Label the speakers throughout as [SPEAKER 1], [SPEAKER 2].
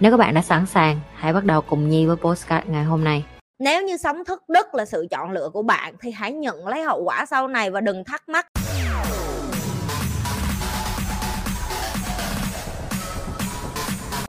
[SPEAKER 1] Nếu các bạn đã sẵn sàng, hãy bắt đầu cùng Nhi với postcard ngày hôm nay.
[SPEAKER 2] Nếu như sống thức đức là sự chọn lựa của bạn thì hãy nhận lấy hậu quả sau này và đừng thắc mắc.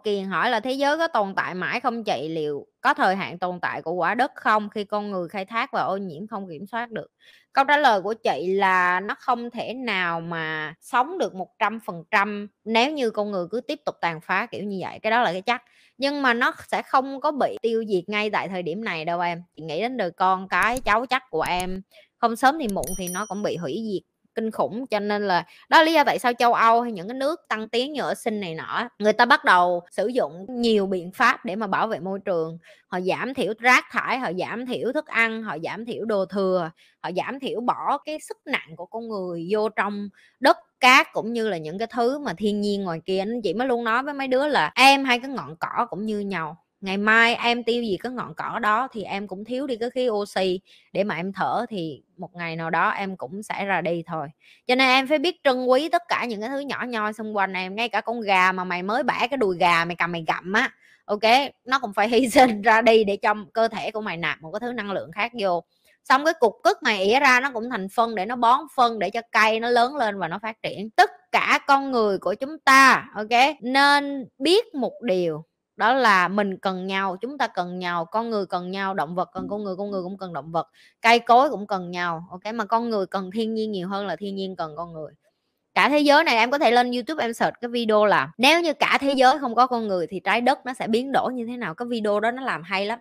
[SPEAKER 2] Kiền hỏi là thế giới có tồn tại mãi không chị? Liệu có thời hạn tồn tại của quả đất không khi con người khai thác và ô nhiễm không kiểm soát được? Câu trả lời của chị là nó không thể nào mà sống được 100% nếu như con người cứ tiếp tục tàn phá kiểu như vậy. Cái đó là cái chắc. Nhưng mà nó sẽ không có bị tiêu diệt ngay tại thời điểm này đâu em. Chị nghĩ đến đời con cái, cháu chắc của em không sớm thì muộn thì nó cũng bị hủy diệt kinh khủng, cho nên là đó là lý do tại sao châu Âu hay những cái nước tăng tiến như ở sinh này nọ, người ta bắt đầu sử dụng nhiều biện pháp để mà bảo vệ môi trường. Họ giảm thiểu rác thải, họ giảm thiểu thức ăn, họ giảm thiểu đồ thừa, họ giảm thiểu bỏ cái sức nặng của con người vô trong đất cát cũng như là những cái thứ mà thiên nhiên ngoài kia. Anh chị mới luôn nói với mấy đứa là em hay cái ngọn cỏ cũng như nhau ngày mai em tiêu gì cái ngọn cỏ đó thì em cũng thiếu đi cái khí oxy để mà em thở thì một ngày nào đó em cũng sẽ ra đi thôi. Cho nên em phải biết trân quý tất cả những cái thứ nhỏ nhoi xung quanh em, ngay cả con gà mà mày mới bẻ cái đùi gà mày cầm mày gặm á, ok? Nó cũng phải hy sinh ra đi để cho cơ thể của mày nạp một cái thứ năng lượng khác vô. Xong cái cục cức mày ỉa ra nó cũng thành phân để nó bón phân, để cho cây nó lớn lên và nó phát triển. Tất cả con người của chúng ta, ok? Nên biết một điều đó là mình cần nhau, chúng ta cần nhau, con người cần nhau, động vật cần, con người con người cũng cần động vật, cây cối cũng cần nhau, ok? Mà con người cần thiên nhiên nhiều hơn là thiên nhiên cần con người. Cả thế giới này, em có thể lên youtube em search cái video là, nếu như cả thế giới không có con người thì trái đất nó sẽ biến đổi như thế nào? Cái video đó nó làm hay lắm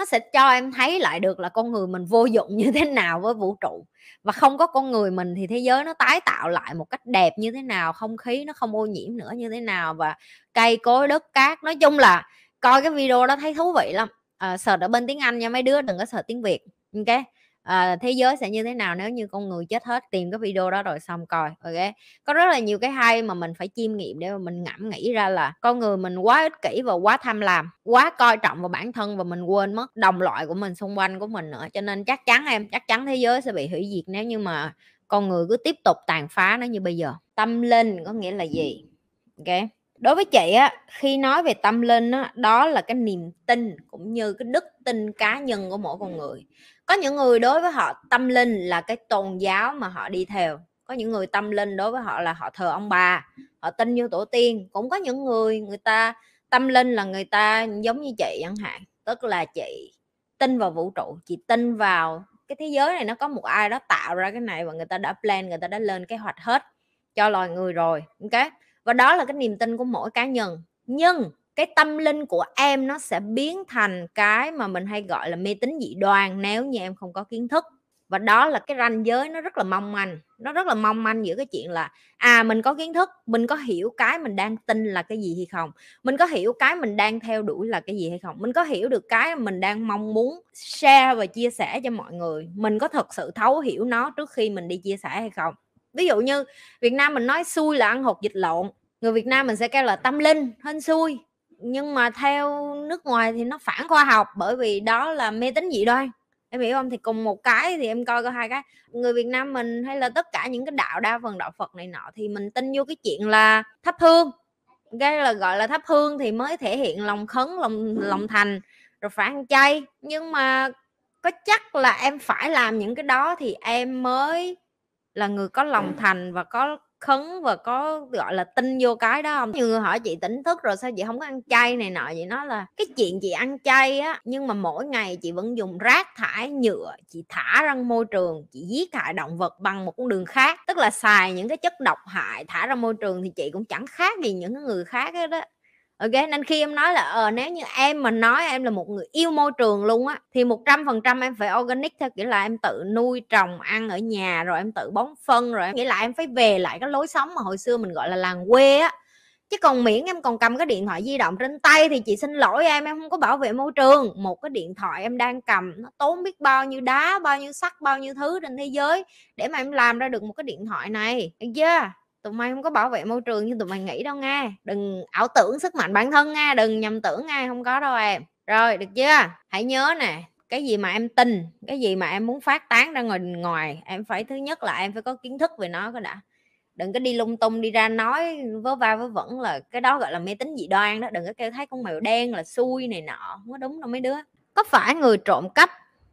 [SPEAKER 2] nó sẽ cho em thấy lại được là con người mình vô dụng như thế nào với vũ trụ. Và không có con người mình thì thế giới nó tái tạo lại một cách đẹp như thế nào không khí nó không ô nhiễm nữa như thế nào. Và cây cối đất cát nói chung là coi cái video đó thấy thú vị lắm. À, sợ ở bên tiếng anh nha mấy đứa đừng có sợ tiếng việt ok? À, thế giới sẽ như thế nào nếu như con người chết hết tìm cái video đó rồi xong coi ok có rất là nhiều cái hay mà mình phải chiêm nghiệm để mà mình ngẫm nghĩ ra là con người mình quá ích kỷ và quá tham lam quá coi trọng vào bản thân và mình quên mất đồng loại của mình xung quanh của mình nữa. Cho nên chắc chắn em chắc chắn thế giới sẽ bị hủy diệt nếu như mà con người cứ tiếp tục tàn phá nó như bây giờ. Tâm linh có nghĩa là gì? Ok đối với chị á khi nói về tâm linh á đó là cái niềm tin cũng như cái đức tin cá nhân của mỗi con người. Có những người đối với họ tâm linh là cái tôn giáo mà họ đi theo. Có những người tâm linh đối với họ là họ thờ ông bà họ tin như tổ tiên. Cũng có những người người ta tâm linh là người ta giống như chị chẳng hạn. Tức là chị tin vào vũ trụ chị tin vào cái thế giới này nó có một ai đó tạo ra cái này và người ta đã plan người ta đã lên kế hoạch hết cho loài người rồi ok và đó là cái niềm tin của mỗi cá nhân. Nhưng cái tâm linh của em nó sẽ biến thành cái mà mình hay gọi là mê tín dị đoan nếu như em không có kiến thức. Và đó là cái ranh giới nó rất là mong manh. Nó rất là mong manh giữa cái chuyện là à mình có kiến thức, mình có hiểu cái mình đang tin là cái gì hay không? Mình có hiểu cái mình đang theo đuổi là cái gì hay không? Mình có hiểu được cái mình đang mong muốn share và chia sẻ cho mọi người? Mình có thật sự thấu hiểu nó trước khi mình đi chia sẻ hay không? Ví dụ như việt nam mình nói xui là ăn hột dịch lộn, người việt nam mình sẽ kêu là tâm linh hên xui. Nhưng mà theo nước ngoài thì nó phản khoa học bởi vì đó là mê tín dị đoan. Em hiểu không? Thì cùng một cái thì em coi có hai cái. Người Việt Nam mình hay là tất cả những cái đạo đa phần đạo Phật này nọ thì mình tin vô cái chuyện là thắp hương. Cái là gọi là thắp hương thì mới thể hiện lòng khấn, lòng lòng thành, rồi phải ăn chay. Nhưng mà có chắc là em phải làm những cái đó thì em mới là người có lòng thành và có khấn và có gọi là tin vô cái đó không? Nhiều người hỏi chị tỉnh thức rồi sao chị không có ăn chay này nọ vậy nó là cái chuyện chị ăn chay á nhưng mà mỗi ngày chị vẫn dùng rác thải nhựa chị thả ra môi trường chị giết hại động vật bằng một con đường khác. Tức là xài những cái chất độc hại thả ra môi trường thì chị cũng chẳng khác gì những người khác hết đó ok, nên khi em nói là ờ nếu như em mà nói em là một người yêu môi trường luôn á, thì một trăm phần trăm em phải organic theo kiểu là em tự nuôi trồng, ăn ở nhà, rồi em tự bón phân, rồi nghĩa là em phải về lại cái lối sống mà hồi xưa mình gọi là làng quê á. Chứ còn miễn em còn cầm cái điện thoại di động trên tay thì chị xin lỗi em em không có bảo vệ môi trường. Một cái điện thoại em đang cầm nó tốn biết bao nhiêu đá, bao nhiêu sắt, bao nhiêu thứ trên thế giới để mà em làm ra được một cái điện thoại này. Được chưa? Tụi mày không có bảo vệ môi trường như tụi mày nghĩ đâu nghe đừng ảo tưởng sức mạnh bản thân nha, đừng nhầm tưởng nghe không có đâu em. Rồi, được chưa? Hãy nhớ nè, cái gì mà em tin, cái gì mà em muốn phát tán ra ngoài ngoài, em phải, thứ nhất là em phải có kiến thức về nó cái đã. Đừng có đi lung tung, đi ra nói vớ va vớ vẩn là cái đó gọi là mê tín dị đoan đó, đừng có kêu thấy con mèo đen là xui này nọ, không có đúng đâu mấy đứa. Có phải người trộm cắp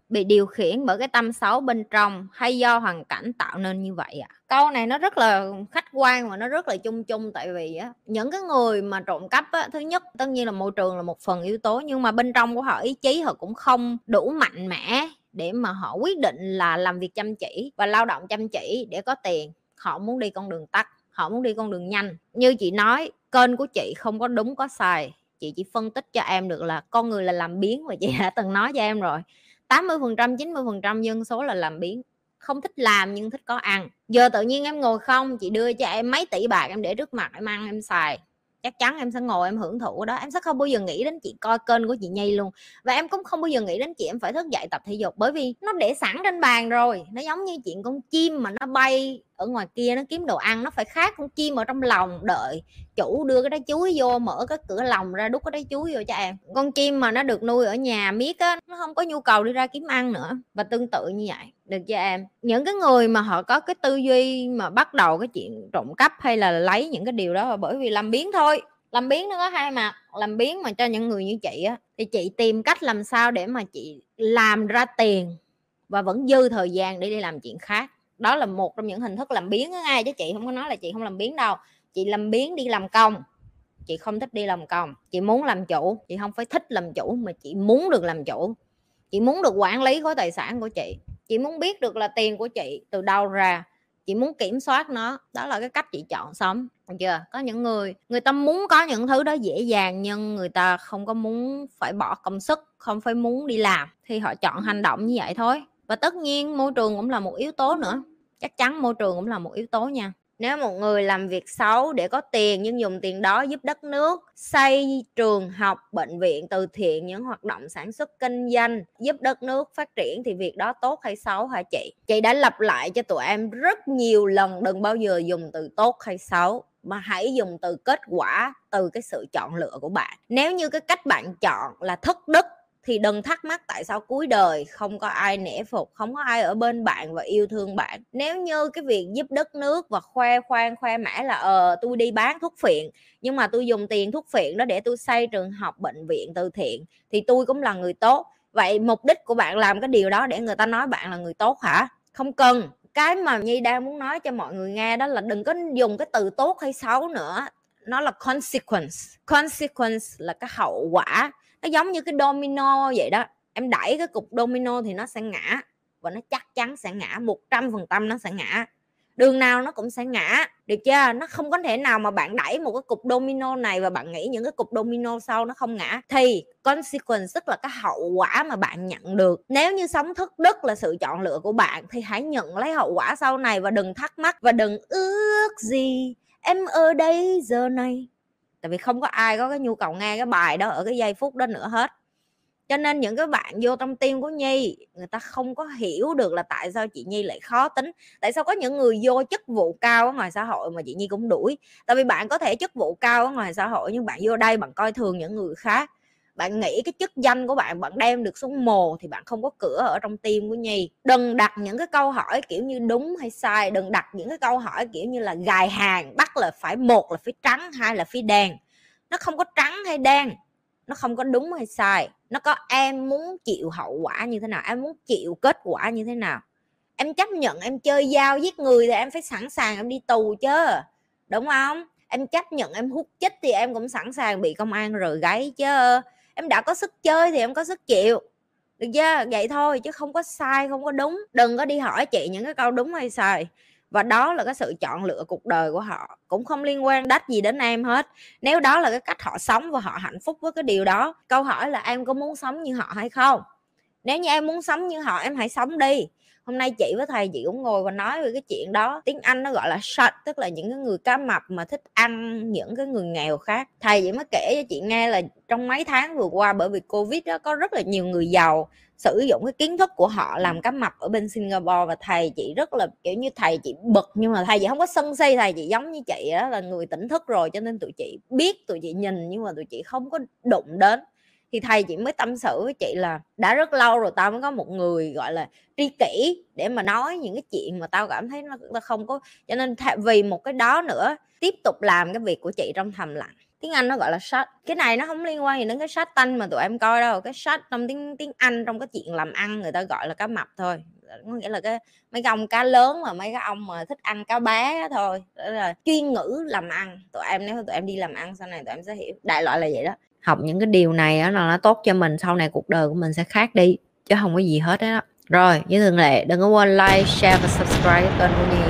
[SPEAKER 2] bị điều khiển bởi cái tâm xấu bên trong hay do hoàn cảnh tạo nên như vậy ạ? À? câu này nó rất là khách quan và nó rất là chung chung, tại vì á, những cái người mà trộm cắp á, thứ nhất, tất nhiên là môi trường là một phần yếu tố, nhưng mà bên trong của họ ý chí họ cũng không đủ mạnh mẽ để mà họ quyết định là làm việc chăm chỉ và lao động chăm chỉ để có tiền. Họ muốn đi con đường tắt, họ muốn đi con đường nhanh. Như chị nói, kênh của chị không có đúng, có sai. Chị chỉ phân tích cho em được là con người là làm biến và chị đã từng nói cho em rồi. 80 phần trăm 90 phần trăm dân số là làm biến không thích làm nhưng thích có ăn. Giờ tự nhiên em ngồi không, chị đưa cho em mấy tỷ bạc em để trước mặt em ăn, em xài. Chắc chắn em sẽ ngồi em hưởng thụ đó. Em sẽ không bao giờ nghĩ đến chị coi kênh của chị nhây luôn. Và em cũng không bao giờ nghĩ đến chị, em phải thức dậy tập thể dục. Bởi vì nó để sẵn trên bàn rồi. Nó giống như chuyện con chim mà nó bay ở ngoài kia nó kiếm đồ ăn, nó phải khác con chim ở trong lòng, đợi chủ đưa cái trái chuối vô, mở cái cửa lòng ra đút cái trái chuối vô cho em. Con chim mà nó được nuôi ở nhà miết á, nó không có nhu cầu đi ra kiếm ăn nữa, và tương tự như vậy, được cho em? Những cái người mà họ có cái tư duy mà bắt đầu cái chuyện trộm cắp hay là lấy những cái điều đó là bởi vì làm biến thôi. Làm biến nó có hai mặt, làm biến mà cho những người như chị á, thì chị tìm cách làm sao để mà chị làm ra tiền và vẫn dư thời gian để đi làm chuyện khác đó là một trong những hình thức làm biến đó ngay chứ chị không có nói là chị không làm biến đâu. Chị làm biến đi làm công. Chị không thích đi làm công. Chị muốn làm chủ. Chị không phải thích làm chủ mà chị muốn được làm chủ. Chị muốn được quản lý khối tài sản của chị. Chị muốn biết được là tiền của chị từ đâu ra. Chị muốn kiểm soát nó. Đó là cái cách chị chọn sống. Được chưa? Có những người người ta muốn có những thứ đó dễ dàng nhưng người ta không có muốn phải bỏ công sức, không phải muốn đi làm. Thì họ chọn hành động như vậy thôi và tất nhiên môi trường cũng là một yếu tố nữa. Chắc chắn môi trường cũng là một yếu tố nha. Nếu một người làm việc xấu để có tiền nhưng dùng tiền đó giúp đất nước, xây trường học, bệnh viện, từ thiện, những hoạt động sản xuất kinh doanh, giúp đất nước phát triển thì việc đó tốt hay xấu hả chị? Chị đã lặp lại cho tụi em rất nhiều lần, đừng bao giờ dùng từ tốt hay xấu, mà hãy dùng từ kết quả từ cái sự chọn lựa của bạn. Nếu như cái cách bạn chọn là thất đức thì đừng thắc mắc tại sao cuối đời không có ai nể phục, không có ai ở bên bạn và yêu thương bạn. Nếu như cái việc giúp đất nước và khoe khoang, khoe mẽ là ờ tôi đi bán thuốc phiện, nhưng mà tôi dùng tiền thuốc phiện đó để tôi xây trường học, bệnh viện, từ thiện, thì tôi cũng là người tốt. Vậy mục đích của bạn làm cái điều đó để người ta nói bạn là người tốt hả? Không cần. Cái mà nhi đang muốn nói cho mọi người nghe đó là đừng có dùng cái từ tốt hay xấu nữa. Nó là consequence. Consequence là cái hậu quả nó giống như cái domino vậy đó. Em đẩy cái cục domino thì nó sẽ ngã và nó chắc chắn sẽ ngã, một trăm phần trăm nó sẽ ngã. Đường nào nó cũng sẽ ngã, được chưa? Nó không có thể nào mà bạn đẩy một cái cục domino này và bạn nghĩ những cái cục domino sau nó không ngã. Thì consequence tức là cái hậu quả mà bạn nhận được. Nếu như sống thức đức là sự chọn lựa của bạn thì hãy nhận lấy hậu quả sau này và đừng thắc mắc và đừng ước gì em ở đây giờ này tại vì không có ai có cái nhu cầu nghe cái bài đó ở cái giây phút đó nữa hết. Cho nên những cái bạn vô trong tim của nhi, người ta không có hiểu được là tại sao chị nhi lại khó tính. Tại sao có những người vô chức vụ cao ở ngoài xã hội mà chị nhi cũng đuổi? Tại vì bạn có thể chức vụ cao ở ngoài xã hội nhưng bạn vô đây bạn coi thường những người khác bạn nghĩ cái chức danh của bạn bạn đem được xuống mồ thì bạn không có cửa ở trong tim của nhi. Đừng đặt những cái câu hỏi kiểu như đúng hay sai, đừng đặt những cái câu hỏi kiểu như là gài hàng, bắt là phải một là phía trắng, hai là phía đen. Nó không có trắng hay đen, nó không có đúng hay sai. Nó có em muốn chịu hậu quả như thế nào, em muốn chịu kết quả như thế nào. Em chấp nhận em chơi dao giết người thì em phải sẵn sàng em đi tù chứ, đúng không? Em chấp nhận em hút chích thì em cũng sẵn sàng bị công an rồi gáy chứ em đã có sức chơi thì em có sức chịu. Được chưa? Vậy thôi, chứ không có sai, không có đúng. Đừng có đi hỏi chị những cái câu đúng hay sai. Và đó là cái sự chọn lựa cuộc đời của họ, cũng không liên quan đắt gì đến em hết. Nếu đó là cái cách họ sống và họ hạnh phúc với cái điều đó, câu hỏi là em có muốn sống như họ hay không? Nếu như em muốn sống như họ, em hãy sống đi hôm nay chị với thầy chị cũng ngồi và nói về cái chuyện đó. Tiếng anh nó gọi là shut, tức là những cái người cá mập mà thích ăn những cái người nghèo khác. Thầy chị mới kể cho chị nghe là trong mấy tháng vừa qua, bởi vì covid đó có rất là nhiều người giàu, sử dụng cái kiến thức của họ làm cá mập ở bên Singapore và thầy chị rất là, kiểu như, thầy chị bực. Nhưng mà thầy chị không có sân si, thầy chị giống như chị đó là người tỉnh thức rồi, cho nên tụi chị biết, tụi chị nhìn, nhưng mà tụi chị không có đụng đến thì thầy chị mới tâm sự với chị là đã rất lâu rồi tao mới có một người gọi là tri kỷ để mà nói những cái chuyện mà tao cảm thấy nó, nó không có cho nên vì một cái đó nữa tiếp tục làm cái việc của chị trong thầm lặng. Tiếng Anh nó gọi là sách cái này nó không liên quan gì đến cái sách tanh mà tụi em coi đâu. Cái sách trong tiếng tiếng Anh trong cái chuyện làm ăn người ta gọi là cá mập thôi. Có nghĩa là cái mấy cái ông cá lớn mà mấy cái ông mà thích ăn cá bé thôi. Đó là chuyên ngữ làm ăn. Tụi em nếu tụi em đi làm ăn sau này tụi em sẽ hiểu. Đại loại là vậy đó học những cái điều này đó là nó tốt cho mình, sau này cuộc đời của mình sẽ khác đi, chứ không có gì hết đó rồi, như thường lệ, đừng có quên like, share và subscribe kênh của nhi